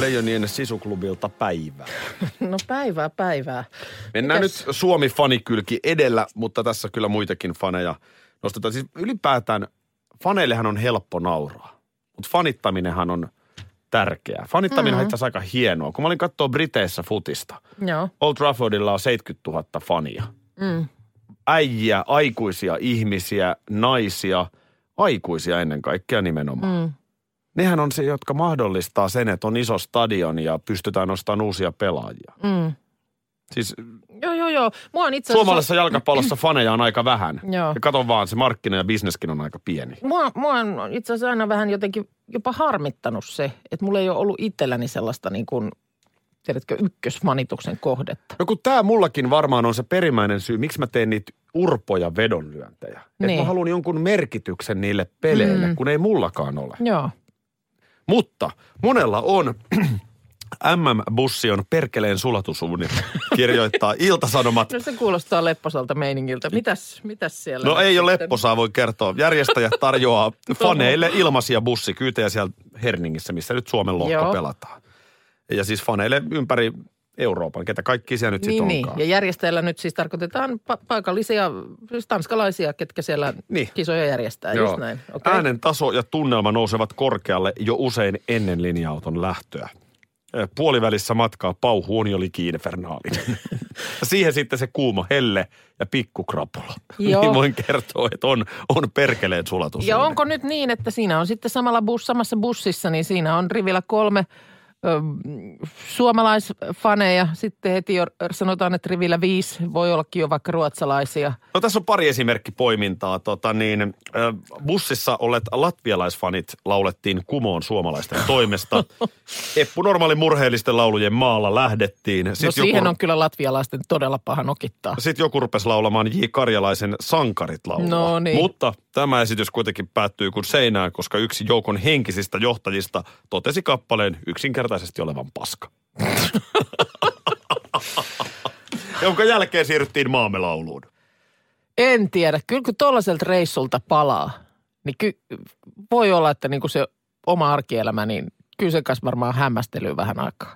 Leijonien sisuklubilta päivää. No päivää, päivää. Mennään Mikäs? nyt Suomi-fanikylki edellä, mutta tässä kyllä muitakin faneja nostetaan. Siis ylipäätään faneillehän on helppo nauraa, mutta fanittaminenhan on tärkeää. Fanittaminen mm-hmm. on itse asiassa aika hienoa. Kun mä olin katsoa Briteissä futista, Joo. Old Traffordilla on 70 000 fania. Mm. Äijiä, aikuisia ihmisiä, naisia, aikuisia ennen kaikkea nimenomaan. Mm. Nehän on se, jotka mahdollistaa sen, että on iso stadion ja pystytään nostamaan uusia pelaajia. Mm. Siis Joo, joo, joo. Mua on itse suomalaisessa jalkapallossa faneja on aika vähän. Joo. Ja kato vaan, se markkina ja bisneskin on aika pieni. Mua, mua on itse asiassa aina vähän jotenkin jopa harmittanut se, että mulla ei ole ollut itselläni sellaista niin kuin, tiedätkö, ykkösfanituksen kohdetta. No kun tämä mullakin varmaan on se perimmäinen syy, miksi mä teen niitä urpoja vedonlyöntejä. Että Niin. mä haluan jonkun merkityksen niille peleille, Mm. kun ei mullakaan ole. Joo. Mutta monella on, MM-bussi on perkeleen sulatusuuni, kirjoittaa Iltasanomat. No se kuulostaa lepposalta meiningiltä. Mitäs, mitäs siellä? No ei ole lepposaa, voi kertoa. Järjestäjät tarjoaa faneille ilmaisia bussikyytejä siellä Herningissä, missä nyt Suomen lohko Joo. pelataan. Ja siis faneille ympäri Euroopan, ketä kaikki siellä nyt Niin, sitten niin. onkaan. Ja järjestäjällä nyt siis tarkoitetaan pa- paikallisia, siis tanskalaisia, ketkä siellä Niin. kisoja järjestää. Joo. Just näin. Okay. Äänen taso ja tunnelma nousevat korkealle jo usein ennen linja-auton lähtöä. Puolivälissä matkaa pauhuuni oli kiinefernaalinen. Siihen sitten se kuuma helle ja pikkukrapula. Joo. Niin voin kertoa, että on, on perkeleen sulatus. Ja onko nyt niin, että siinä on sitten samalla bus, samassa bussissa, niin siinä on rivillä kolme suomalaisfaneja. Sitten heti jo sanotaan, että rivillä viisi voi ollakin jo vaikka ruotsalaisia. No tässä on pari esimerkkipoimintaa. Tota niin, bussissa olleet latvialaisfanit laulettiin kumoon suomalaisten toimesta. Eppu normaali murheellisten laulujen maalla lähdettiin. no siihen on kyllä latvialaisten todella paha nokittaa. Sitten joku rupesi laulamaan J. Karjalaisen Sankarit laulua. No niin. Mutta tämä esitys kuitenkin päättyy kuin seinään, koska yksi joukon henkisistä johtajista totesi kappaleen yksinkertaisesti olevan paska. Jonka jälkeen siirryttiin maamme lauluun. En tiedä. Kyllä kun tuollaiselta reissulta palaa, niin ky- voi olla, että niinku se oma arkielämä, niin kyllä se kanssa varmaan hämmästelyy vähän aikaa.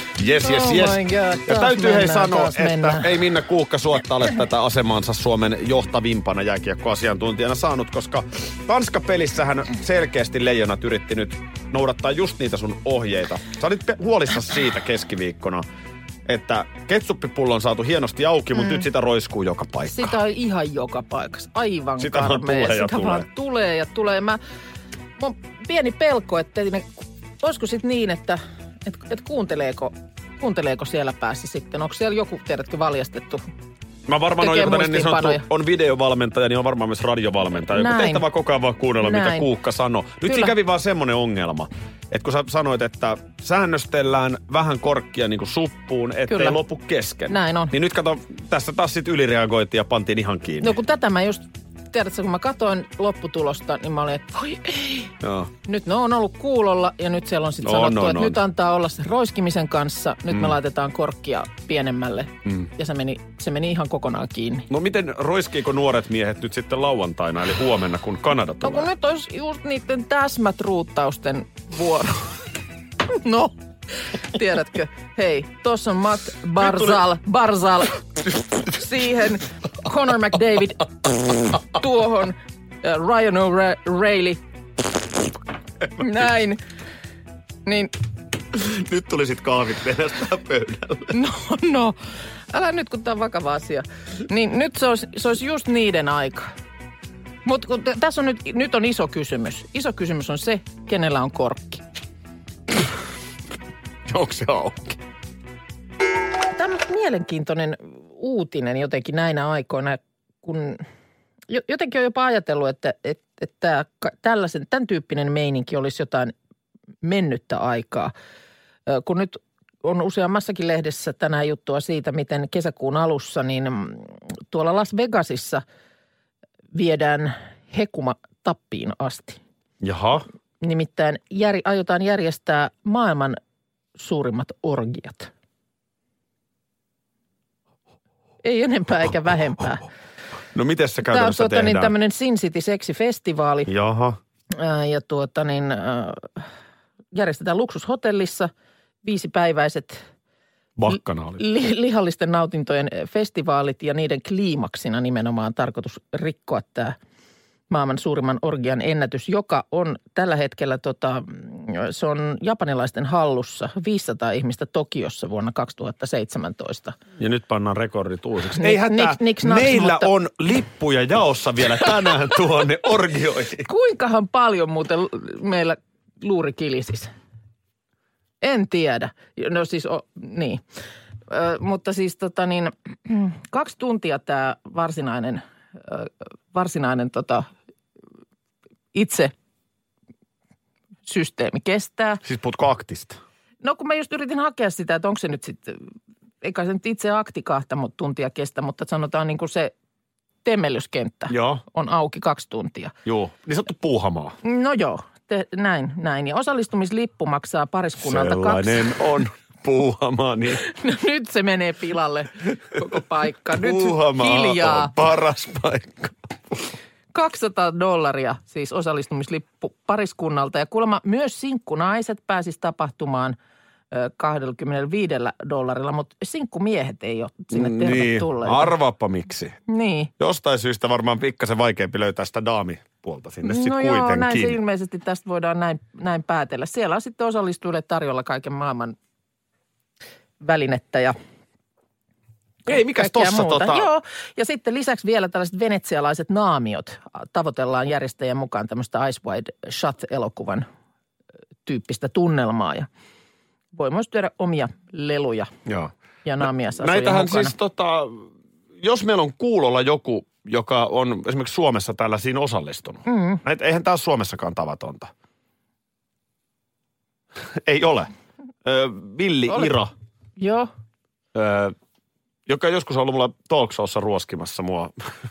Yes, yes, Oh yes. my God, ja täytyy hei sanoa, että mennään. ei Minna Kuukka Suotta ole tätä asemaansa Suomen johtavimpana jääkiekkoasiantuntijana saanut, koska Tanska-pelissähän selkeästi leijonat yritti nyt noudattaa just niitä sun ohjeita. Sä olit huolissasi siitä keskiviikkona, että ketsuppipullo on saatu hienosti auki, mutta nyt sitä roiskuu joka paikka. Sitä on ihan joka paikassa. Aivan Sitä vaan karmea. tulee ja Sitä tulee. vaan tulee ja tulee. Mä, mun pieni pelko, että olisiko sitten niin, että et, et kuunteleeko, kuunteleeko siellä päässä sitten? Onko siellä joku, tiedätkö, valjastettu? Mä varmaan on joku niin sanottu, on videovalmentaja, niin on varmaan myös radiovalmentaja. Joku Näin. tehtävä koko ajan vaan kuunnella, mitä Näin. Kuukka sanoo. Nyt Kyllä. siinä kävi vaan semmoinen ongelma, että kun sä sanoit, että säännöstellään vähän korkkia niin kuin suppuun, ettei Kyllä. lopu kesken. Näin on. Niin nyt kato, tässä taas sitten ylireagoitiin ja pantiin ihan kiinni. No kun tätä mä just, tiedätkö, kun mä katsoin lopputulosta, niin mä olin, että voi ei. Joo. Nyt ne on ollut kuulolla ja nyt siellä on sitten sanottu, on, että on. nyt antaa olla se roiskimisen kanssa. Nyt me laitetaan korkkia pienemmälle. Mm. Ja se meni, se meni ihan kokonaan kiinni. No miten roiskiiko nuoret miehet nyt sitten lauantaina, eli huomenna, kun Kanada No tulee? kun nyt olisi just niiden täsmät ruuttausten vuoro. no, tiedätkö? Hei, tuossa on Matt Barzal, Barzal. Siihen Conor McDavid. Tuohon Ryan O'Reilly. Näin. Niin, Nyt tuli sitten kahvit nenästä pöydälle. no, no. Älä nyt, kun tämä on vakava asia. Niin nyt se olisi, se olisi just niiden aika. Mutta tässä on nyt, nyt on iso kysymys. Iso kysymys on se, kenellä on korkki. Onko se auki? Tämä on mielenkiintoinen uutinen jotenkin näinä aikoina, kun jo- jotenkin on jopa ajatellut, että, että, että tällaisen, tämän tyyppinen meininki olisi jotain mennyttä aikaa. Kun nyt on useammassakin lehdessä tänään juttua siitä, miten kesäkuun alussa niin mm, tuolla Las Vegasissa viedään hekuma tappiin asti. Jaha. Nimittäin jär, aiotaan järjestää maailman suurimmat orgiat. Ei enempää eikä vähempää. No miten se Tämä on käytännössä tuota, niin, tämmöinen Sin City Seksi-festivaali. Jaha. Ja tuota niin, järjestetään luksushotellissa viisipäiväiset li- lihallisten nautintojen festivaalit ja niiden kliimaksina nimenomaan tarkoitus rikkoa tämä maailman suurimman orgian ennätys, joka on tällä hetkellä, tota, se on japanilaisten hallussa 500 ihmistä Tokiossa vuonna 2017. Ja nyt pannaan rekordit uusiksi. Ei hätää. Nick- Nick Snacks, Meillä mutta- on lippuja jaossa vielä tänään tuonne orgioihin. Kuinkahan paljon muuten meillä luuri kilisisi? En tiedä. No siis, o, niin. Ö, mutta siis tota niin, kaksi tuntia tämä varsinainen, ö, varsinainen tota, itse systeemi kestää. Siis puhutko aktista? No kun mä just yritin hakea sitä, että onko se nyt sitten, eikä se nyt itse akti kahta tuntia kestä, mutta sanotaan niin kuin se temmellyskenttä Joo. on auki kaksi tuntia. Joo. Niin sanottu puuhamaa. No joo, te, näin, näin. Ja osallistumislippu maksaa pariskunnalta Sellainen on puuhamaa. Niin kaksi. No nyt se menee pilalle koko paikka. Nyt puuhamaa hiljaa. on paras paikka. 200 dollaria siis osallistumislippu pariskunnalta. Ja kuulemma myös sinkkunaiset pääsis tapahtumaan ö, 25 dollarilla, mutta sinkkumiehet ei ole sinne Niin, tervetulleet. arvaappa miksi. niin. Jostain syystä varmaan pikkasen vaikeampi löytää sitä daamipuolta sinne sitten No joo, kuitenkin. näin se ilmeisesti tästä voidaan näin, näin päätellä. Siellä on sitten osallistujille tarjolla kaiken maailman välinettä ja Ei, kaikkea tossa muuta. tota... Joo, ja sitten lisäksi vielä tällaiset venetsialaiset naamiot. Tavoitellaan järjestäjän mukaan tämmöistä Ice Wide Shut-elokuvan tyyppistä tunnelmaa ja voi myös tehdä omia leluja Joo. ja naamiasasuja Näitähän mukana. siis tota, jos meillä on kuulolla joku, joka on esimerkiksi Suomessa tällaisiin osallistunut. Mm. Näitä, eihän tämä ole Suomessakaan tavatonta. Ei ole. Ö, Villi Ole. Ira, Joo, ö, joka joskus on ollut mulla talk showssa ruoskimassa mua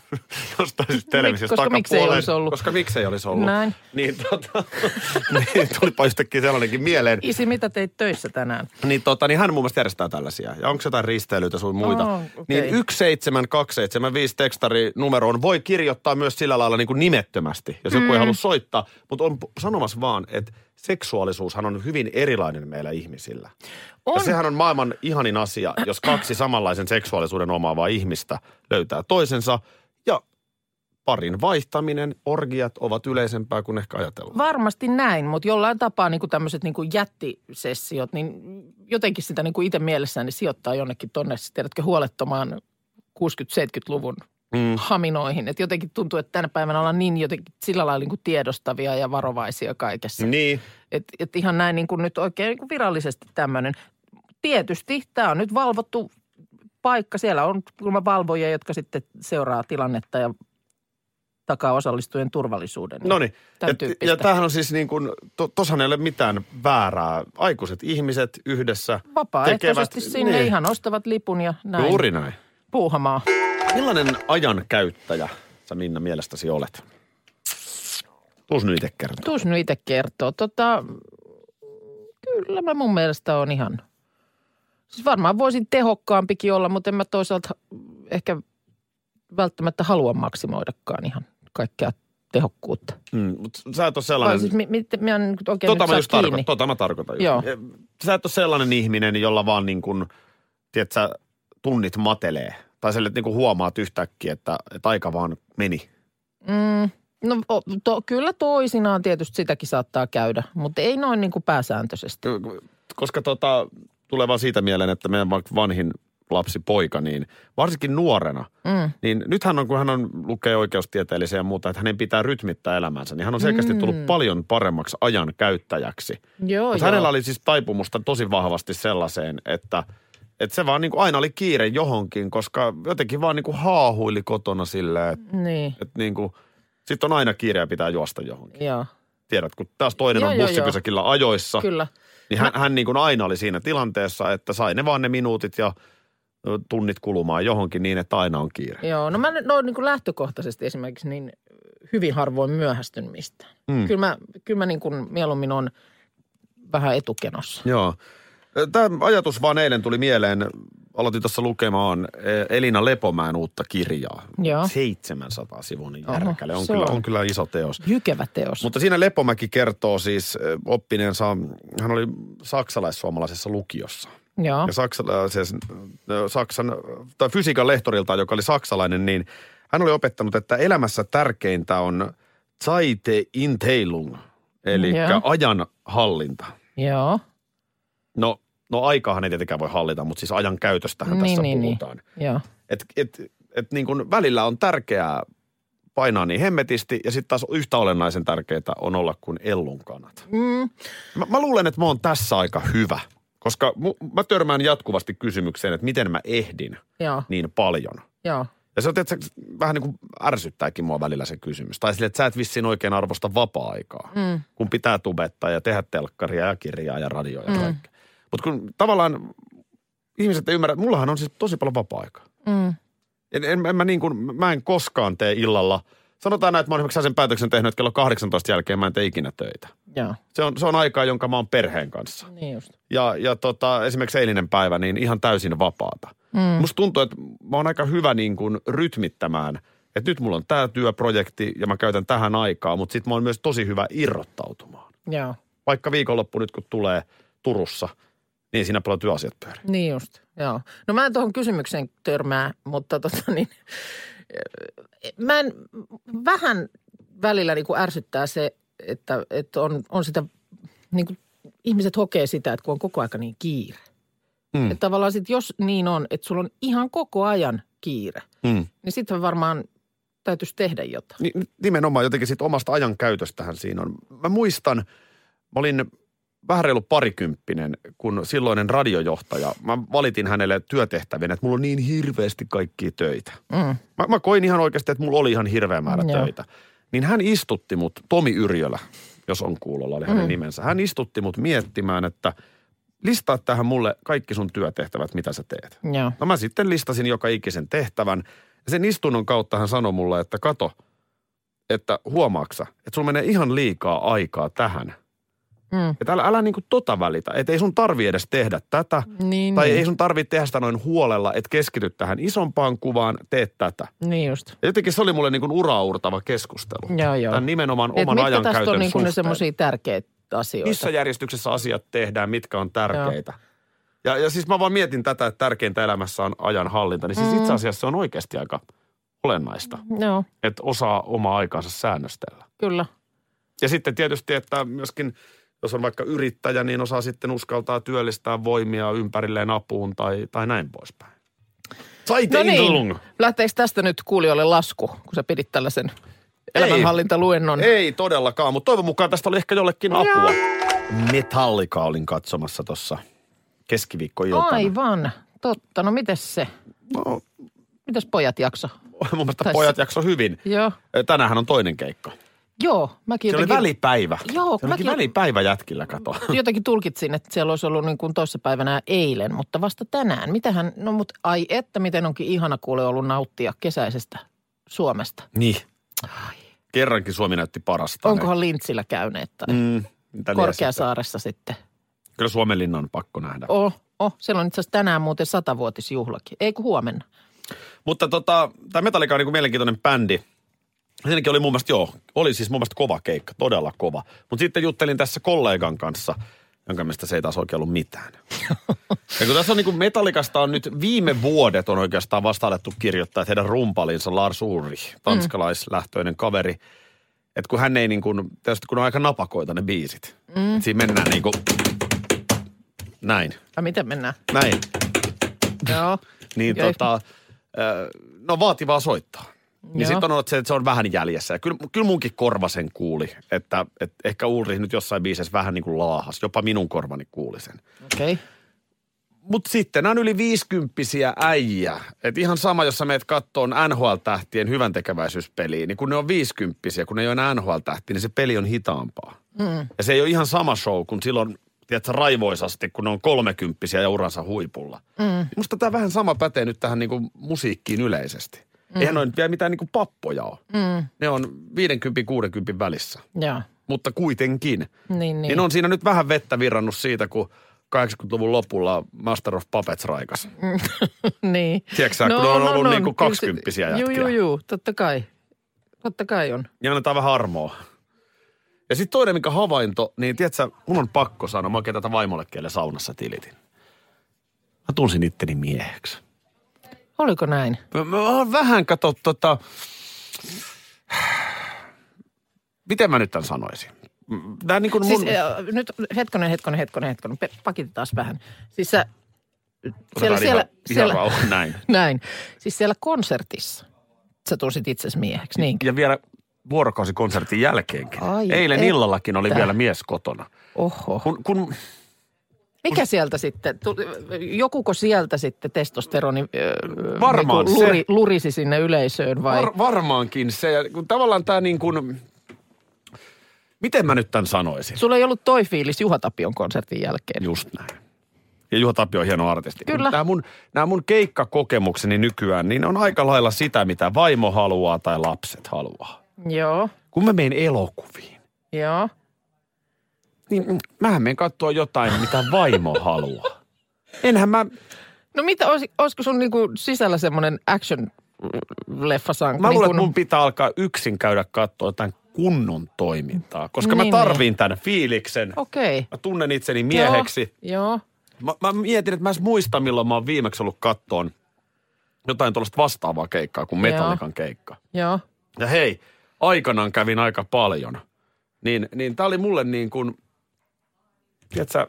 jostain siis televisiosta koska miksei olisi ollut. Koska miksei olisi ollut. Näin. Niin, tota, niin tulipa yhtäkkiä sellainenkin mieleen. isi, mitä teit töissä tänään? Niin, tota, niin hän muun muassa järjestää tällaisia. Ja onko jotain risteilyitä sun muita? Oh, okei. Niin 17275 tekstari numeroon voi kirjoittaa myös sillä lailla niin kuin nimettömästi, jos joku ei halua soittaa. Mutta on sanomassa vaan, että seksuaalisuushan on hyvin erilainen meillä ihmisillä. On. Ja sehän on maailman ihanin asia, jos kaksi samanlaisen seksuaalisuuden omaavaa ihmistä löytää toisensa. Ja parin vaihtaminen, orgiat ovat yleisempää kuin ehkä ajatellaan. Varmasti näin, mutta jollain tapaa niin kuin tämmöiset niin kuin jättisessiot, niin jotenkin sitä niin kuin itse mielessään niin sijoittaa jonnekin tonne, tiedätkö, huolettomaan 60-70-luvun Mm. haminoihin. Et jotenkin tuntuu, että tänä päivänä ollaan niin jotenkin sillä lailla niin kuin tiedostavia ja varovaisia kaikessa. Niin, Et, et ihan näin niin kuin nyt oikein niin kuin virallisesti tämmöinen. Tietysti tämä on nyt valvottu paikka. Siellä on kuulemma valvojia, jotka sitten seuraa tilannetta ja takaa osallistujien turvallisuuden. No niin. Ja, tämähän on siis niin kuin, to, ei ole mitään väärää. Aikuiset ihmiset yhdessä Vapaaehtoisesti tekevät- sinne niin. ihan ostavat lipun ja näin Juuri näin. puuhamaa. Millainen ajan käyttäjä sä Minna mielestäsi olet? Tuus nyt itse kertoa. Tuus nyt itse kertoo. Tota, kyllä mä mun mielestä on ihan, siis varmaan voisin tehokkaampikin olla, mutta en mä toisaalta ehkä välttämättä halua maksimoidakaan ihan kaikkea tehokkuutta. Mm, mut sä et ole Vai sellainen... siis mi, mi, mä en oikein Tota mä, just tarko- tota mä tarkoitan. just. Joo. Sä et ole sellainen ihminen, jolla vaan niin kuin, tiedät sä, tunnit matelee. Tai sille, että niin kuin huomaat yhtäkkiä, että, että aika vaan meni. Mm, no to, kyllä toisinaan tietysti sitäkin saattaa käydä, mutta ei noin niin kuin pääsääntöisesti. Koska tota, tulee vaan siitä mieleen, että meidän vaikka vanhin lapsi poika, niin varsinkin nuorena, Mm. niin nythän on, kun hän on, lukee oikeustieteellisiä ja muuta, että hänen pitää rytmittää elämänsä, niin hän on selkeästi tullut paljon paremmaksi ajan käyttäjäksi. Joo, Mutta joo. hänellä oli siis taipumusta tosi vahvasti sellaiseen, että, että se vaan niin kuin aina oli kiire johonkin, koska jotenkin vaan niin kuin haahuili kotona silleen, että, Niin, että niin kuin, sitten on aina kiire ja pitää juosta johonkin. joo. tiedät, kun taas toinen Joo, on joo, bussipysäkillä ajoissa, Kyllä. niin hän, hän niin kuin aina oli siinä tilanteessa, että sai ne vaan ne minuutit ja tunnit kulumaan johonkin niin, että aina on kiire. Joo, no mä no niin kuin lähtökohtaisesti esimerkiksi niin hyvin harvoin myöhästyn mistään. Mm. Kyllä mä, kyllä mä niin kuin mieluummin on vähän etukenossa. Joo. Tämä ajatus vaan eilen tuli mieleen. Aloitin tuossa lukemaan eh, Elina Lepomäen uutta kirjaa. Joo. 700 sivun järkäle. On kyllä, on. on kyllä iso teos. Jykevä teos. Mutta siinä Lepomäki kertoo siis eh, oppineensa, hän oli saksalais-suomalaisessa lukiossa. Joo. Ja saksalaisessa, Saksan, tai fysiikan lehtorilta, joka oli saksalainen, niin hän oli opettanut, että elämässä tärkeintä on Zeite Inteilung, eli ajan hallinta. Joo. No, no aikaahan ei tietenkään voi hallita, mutta siis ajan käytöstähän Niin, tässä niin, niin. puhutaan. Joo. Et, et, et niin kuin välillä on tärkeää painaa niin hemmetisti ja sitten taas yhtä olennaisen tärkeää on olla kuin ellun kanat. Mm. Mä, mä luulen, että mä oon tässä aika hyvä, koska mu, mä törmään jatkuvasti kysymykseen, että miten mä ehdin Joo. niin paljon. Joo. Ja se on tietysti vähän niin kuin ärsyttääkin mua välillä se kysymys. Tai sille, että sä et vissiin oikein arvosta vapaa-aikaa, Mm. kun pitää tubettaa ja tehdä telkkaria ja kirjaa ja radioa ja mm. kaikkea. Mutta kun tavallaan ihmiset ei ymmärrä, että mullahan on siis tosi paljon vapaa-aikaa. Mm. En, en, en mä, niin kuin, mä en koskaan tee illalla. Sanotaan näin, että mä oon esimerkiksi sen päätöksen tehnyt, että kello 18 jälkeen mä en tee ikinä töitä. Joo. Se on, se on aikaa, jonka mä oon perheen kanssa. Niin just. Ja, ja tota, esimerkiksi eilinen päivä, niin ihan täysin vapaata. Mm. Musta tuntuu, että mä oon aika hyvä niin kuin rytmittämään, että nyt mulla on tämä työprojekti ja mä käytän tähän aikaa, mutta sitten mä oon myös tosi hyvä irrottautumaan. Joo. Vaikka viikonloppu nyt kun tulee Turussa, niin siinä paljon työasiat pyörii. Niin just, joo. No mä en tuohon kysymykseen törmää, mutta tota niin, mä en, vähän välillä niin kuin ärsyttää se, että, että on, on sitä, niin kuin ihmiset hokee sitä, että kun on koko aika niin kiire. Mm. Että tavallaan sit jos niin on, että sulla on ihan koko ajan kiire, Mm. niin sitten varmaan täytyisi tehdä jotain. Ni- Nimenomaan jotenkin siitä omasta ajan käytöstähän siinä on. Mä muistan, mä olin vähän reilu parikymppinen, kun silloinen radiojohtaja, mä valitin hänelle työtehtävien, että mulla on niin hirveästi kaikkia töitä. Mm. Mä, mä koin ihan oikeasti, että mulla oli ihan hirveä määrä Joo. töitä. Niin hän istutti mut, Tomi Yrjölä, jos on kuulolla, oli hänen Mm. nimensä. Hän istutti mut miettimään, että listaa tähän mulle kaikki sun työtehtävät, mitä sä teet. Joo. No mä sitten listasin joka ikisen tehtävän. Ja sen istunnon kautta hän sanoi mulle, että kato, että huomaaksa, että sulla menee ihan liikaa aikaa tähän. Mm. Että älä, älä niinku tota välitä, että ei sun tarvi edes tehdä tätä. Niin, Tai niin. ei sun tarvi tehdä sitä noin huolella, että keskity tähän isompaan kuvaan, teet tätä. Niin just. Ja jotenkin se oli mulle niin kuin uraurtava keskustelu. Joo, joo. Tämän nimenomaan Et oman mitkä ajan tästä on käytön niin kuin ne semmoisia tärkeitä asioita? Missä järjestyksessä asiat tehdään, mitkä on tärkeitä. Ja, ja siis mä vaan mietin tätä, että tärkeintä elämässä on ajan hallinta. Niin siis Mm. itse asiassa se on oikeasti aika olennaista, Joo, että osaa omaa aikaansa säännöstellä. kyllä. Ja sitten tietysti, että myöskin jos on vaikka yrittäjä, niin osaa sitten uskaltaa työllistää voimia ympärilleen apuun tai, tai näin poispäin. Saite No niin, lähteekö tästä nyt kuulijoille lasku, kun sä pidit tällaisen elämänhallintaluennon? Ei todellakaan, mutta toivon mukaan tästä oli ehkä jollekin apua. Metallica olin katsomassa tuossa keskiviikkoiltana. Aivan, totta. No mites se? No, Mitäs pojat jakso? mun mielestä Tai pojat jakso hyvin. Joo, Tänähän on toinen keikka. Joo. Mäkin Se oli jotenkin, välipäivä. Joo, se mäkin- välipäivä jätkillä, kato. jotenkin tulkitsin, että siellä olisi ollut niin kuin toissapäivänä eilen, mutta vasta tänään. Mitähän, no mutta ai että miten onkin ihana kuule ollut nauttia kesäisestä Suomesta. niin. Kerrankin Suomi näytti parasta. Onkohan Lintsillä käyneet tai Mm, lie sitten. Korkeasaaressa sitten? Kyllä Suomenlinna on pakko nähdä. Oh, oh, siellä on itse asiassa tänään muuten satavuotisjuhlakin. Ei kun huomenna. Mutta tota, tämä Metallica on niin kuin mielenkiintoinen bändi. Siinäkin oli mun mielestä, joo, oli siis mun mielestä kova keikka, todella kova. Mutta sitten juttelin tässä kollegan kanssa, jonka mielestä se ei taas oikein ollut mitään. ja kun tässä on niin kuin Metallicasta on nyt viime vuodet on oikeastaan vasta alettu kirjoittaa, että heidän rumpalinsa Lars Ulrich, tanskalaislähtöinen kaveri, että kun hän ei niin kuin, tietysti kun on aika napakoita ne biisit. Mm. Siinä mennään niin kuin, näin, Ja miten mennään? näin. Joo. Niin Okei. tota, no vaativaa soittaa. Niin sitten on ollut se, että se on vähän jäljessä. Ja kyllä, kyllä munkin korva sen kuuli, että, että ehkä Ulrich nyt jossain biisessä vähän niin kuin laahas. Jopa minun korvani kuuli sen. Okei. Okay. Mutta sitten nämä on yli viisikymppisiä äijä. Et ihan sama, jos sä meet kattoon NHL-tähtien hyvän tekeväisyyspeliin, niin kun ne on viisikymppisiä, kun ne ei ole enää NHL-tähti, niin se peli on hitaampaa. Mm. Ja se ei ole ihan sama show kuin silloin, tiedätkö, raivoisasti, kun ne on kolmekymppisiä ja uransa huipulla. Mm. Musta tämä vähän sama pätee nyt tähän niin kuin musiikkiin yleisesti. Mm. Eihän noin vielä mitään niin kuin pappoja ole. Mm. Ne on 50-60 välissä. Joo. Mutta kuitenkin. Niin, niin. Niin on siinä nyt vähän vettä virrannut siitä, kun 80-luvun lopulla Master of Puppets raikas. niin. Tiedätkö sä, kun on ollut niinku Kyllä se- kaksikymppisiä jätkiä. juu, juu, totta kai. Totta kai on. Ja annetaan vähän armoa. Ja sitten toinen, mikä havainto, niin tiedätkö, mun on pakko sanoa, mä oikein tätä vaimollekin eilen saunassa tilitin. Mä tunsin itteni mieheksi. Oliko näin? Mä, mä oon vähän kato tota, miten mä nyt tämän sanoisin? Tää niin kuin mun... Siis äh, nyt hetkonen, hetkonen, hetkonen, hetkonen. Pe- Pakitetaan vähän. Siis sä, siellä, Otetaan siellä, ihan, siellä, ihan rauha, näin. näin. Siis siellä konsertissa sä tunsit itsesi mieheksi, niin Ja vielä vuorokausikonsertin jälkeenkin. Ai Eilen että. illallakin oli vielä mies kotona. Oho. Kun, kun Mikä sieltä sitten, jokuko sieltä sitten testosteroni Varmaan se. luri, lurisi sinne yleisöön vai? Var, varmaankin se, kun tavallaan tämä niin kuin, miten mä nyt tämän sanoisin? Sulla ei ollut toi fiilis Juha Tapion konsertin jälkeen. Just näin. Ja Juha Tapio on hieno artisti. Kyllä. Nämä mun, nämä mun keikkakokemukseni nykyään, niin on aika lailla sitä, mitä vaimo haluaa tai lapset haluaa. Joo, Kun mä menen elokuviin, joo. Niin mm, mähän menen katsoa jotain, mitä vaimo haluaa. Enhän mä, No mitä, olis, olisiko sun niinku sisällä semmoinen action-leffasanka? mä luulen, niin että mun pitää alkaa yksin käydä katsoa jotain kunnon toimintaa, koska Niin, mä tarviin tämän fiiliksen. Okei. Okay. Mä tunnen itseni mieheksi. Joo, joo. Mä, mä mietin, että mä en muista, milloin mä oon viimeksi ollut kattoon jotain tuollaista vastaavaa keikkaa kuin Metallikan keikka. joo. Ja hei, aikanaan kävin aika paljon. Niin, niin tää oli mulle niin kuin, tiedätkö,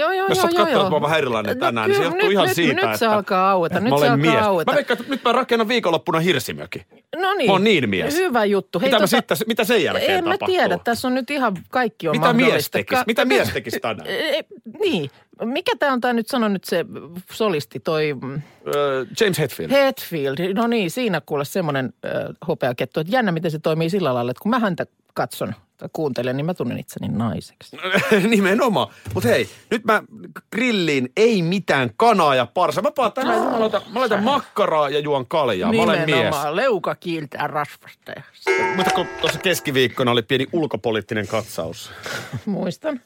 Joo, joo, jos joo, joo, joo. että mä vähän erilainen tänään, niin se kyllä, johtuu nyt, ihan nyt, siitä, nyt että se alkaa aueta, nyt mä se olen alkaa mies. aueta. Mä veikkaan, että nyt mä rakennan viikonloppuna hirsimöki. No niin. Mä oon niin mies. Hyvä juttu. Mitä, mä sitten, mitä sen jälkeen En mä tapahtuu? tiedä, tässä on nyt ihan kaikki on Mitä mies mahdollista. tekisi? Mitä mies tekisi tänään? E, niin. Mikä tämä on tämä nyt sano nyt se solisti, toi mm, Öö, James Hetfield. Hetfield. No niin, siinä kuule semmoinen äh, hopeakettu, että jännä miten se toimii sillä lailla, että kun mä häntä katson kuuntelen, niin mä tunnen itseni naiseksi. Nimenomaan. Mutta hei, nyt mä grilliin ei mitään kanaa ja parsa. Mä paan tänään, mä laitan, mä laitan makkaraa ja juon kaljaa. Mä olen mies. Nimenomaan, leuka kiiltää rasvasta. Mutta kun tuossa keskiviikkona oli pieni ulkopoliittinen katsaus. Muistan.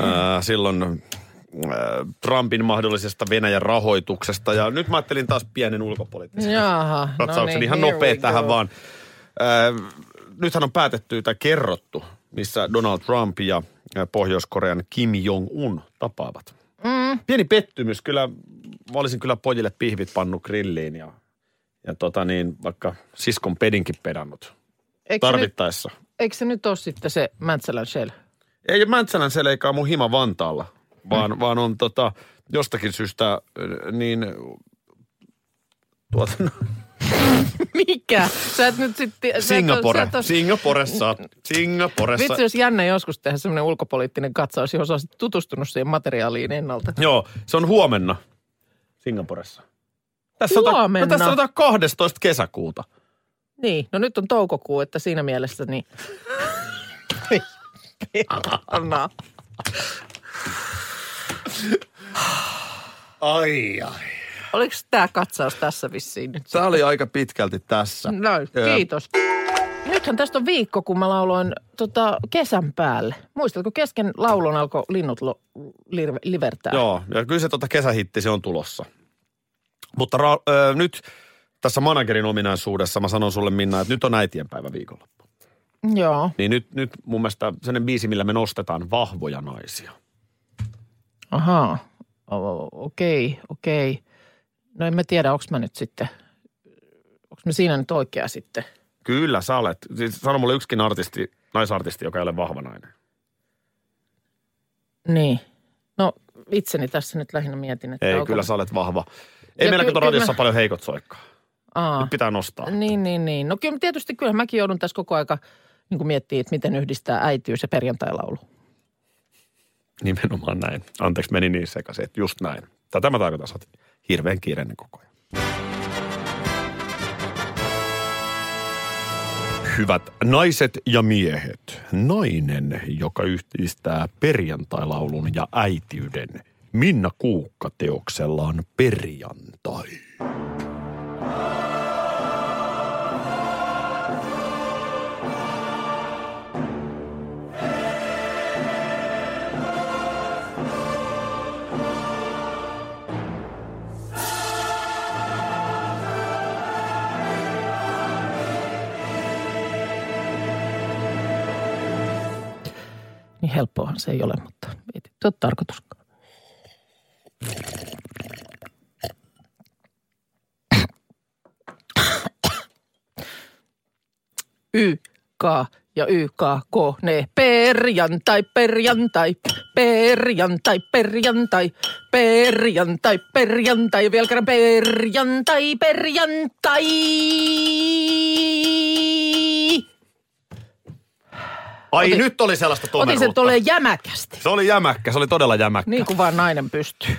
Ää, silloin ää, Trumpin mahdollisesta Venäjän rahoituksesta. Ja nyt mä ajattelin taas pienen ulkopoliittisen Jaha, katsauksen. no niin, Ihan nopea tähän vaan. Ää, nythän on päätetty tai kerrottu, missä Donald Trump ja Pohjois-Korean Kim Jong-un tapaavat. Mm. Pieni pettymys. Kyllä, mä olisin kyllä pojille pihvit pannu grilliin ja, ja tota niin, vaikka siskon pedinkin pedannut Eikö se, nyt, tarvittaessa. eikö se nyt ole sitten se Mäntsälän Shell? Ei Mäntsälän seleikaa mun hima Vantaalla, vaan, mm. vaan on tota, jostakin syystä niin tuota, no, Mikä? Sä et nyt sitten... Singapore. Singaporessa. Singaporessa. Vitsi, jos jännä joskus tehdä semmoinen ulkopoliittinen katsaus, johon sä olisit tutustunut siihen materiaaliin ennalta. Joo, se on huomenna Singaporessa. Tässä on, Huomenna? no, tässä on 12. kesäkuuta. Niin, no nyt on toukokuu, että siinä mielessä niin... Anna. Ai ai. Oliko tämä katsaus tässä vissiin nyt? Tämä oli aika pitkälti tässä. No, kiitos. Nythän tästä on viikko, kun mä lauloin tota, kesän päälle. Muistatko, kesken laulun alkoi linnut lo, lirve, livertää? Joo, ja kyllä se tota kesähitti se on tulossa. Mutta ra- ö, nyt tässä managerin ominaisuudessa mä sanon sulle Minna, että nyt on äitienpäivä viikonloppu. Joo. Niin nyt, nyt mun mielestä sellainen biisi, millä me nostetaan vahvoja naisia. Ahaa. Okei, okei. No en mä tiedä, onko mä nyt sitten, onko mä siinä nyt oikea sitten? Kyllä sä olet. Siis sano mulle yksikin artisti, naisartisti, joka ei ole vahva nainen. Niin. No itseni tässä nyt lähinnä mietin, että Ei, onko... kyllä sä olet vahva. Ei Ja meillä ky- kato radiossa mä- paljon heikot soikkaa. Aa. Nyt pitää nostaa. Niin, niin, niin. No kyllä tietysti kyllä mäkin joudun tässä koko aika niin miettimään, että miten yhdistää äitiys ja perjantailaulu. Nimenomaan näin. Anteeksi, meni niin sekaisin, että just näin. Tätä mä tarkoitan, sä hirveän kiireinen koko ajan. Hyvät naiset ja miehet, nainen, joka yhdistää perjantailaulun ja äitiyden, Minna Kuukka teoksellaan Perjantai. Helppoahan se ei ole, mutta ei ole tarkoituskaan. K ja Y, K, K, ne. Perjantai, perjantai, perjantai, perjantai, perjantai, perjantai, vielä kerran perjantai, perjantai. Ai Otin- nyt oli sellaista Otin sen tomeruutta. tolleen jämäkästi, Se oli jämäkkä, se oli todella jämäkkä. niin kuin vaan nainen pystyy.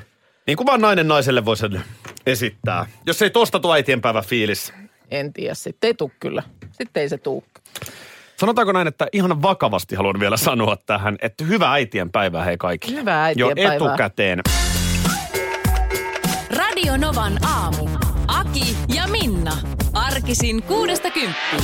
Niin kuin vaan nainen naiselle voi sen esittää. Jos ei tosta tuo äitienpäivä fiilis. En tiedä, sitten ei tuu kyllä. Sitten ei se tuu. Sanotaanko näin, että ihan vakavasti haluan vielä sanoa tähän, että hyvää äitien päivää hei kaikille. Hyvää Jo äitienpäivää. etukäteen. Radio Novan aamu. Aki ja Minna. Arkisin kuudesta kymppiin.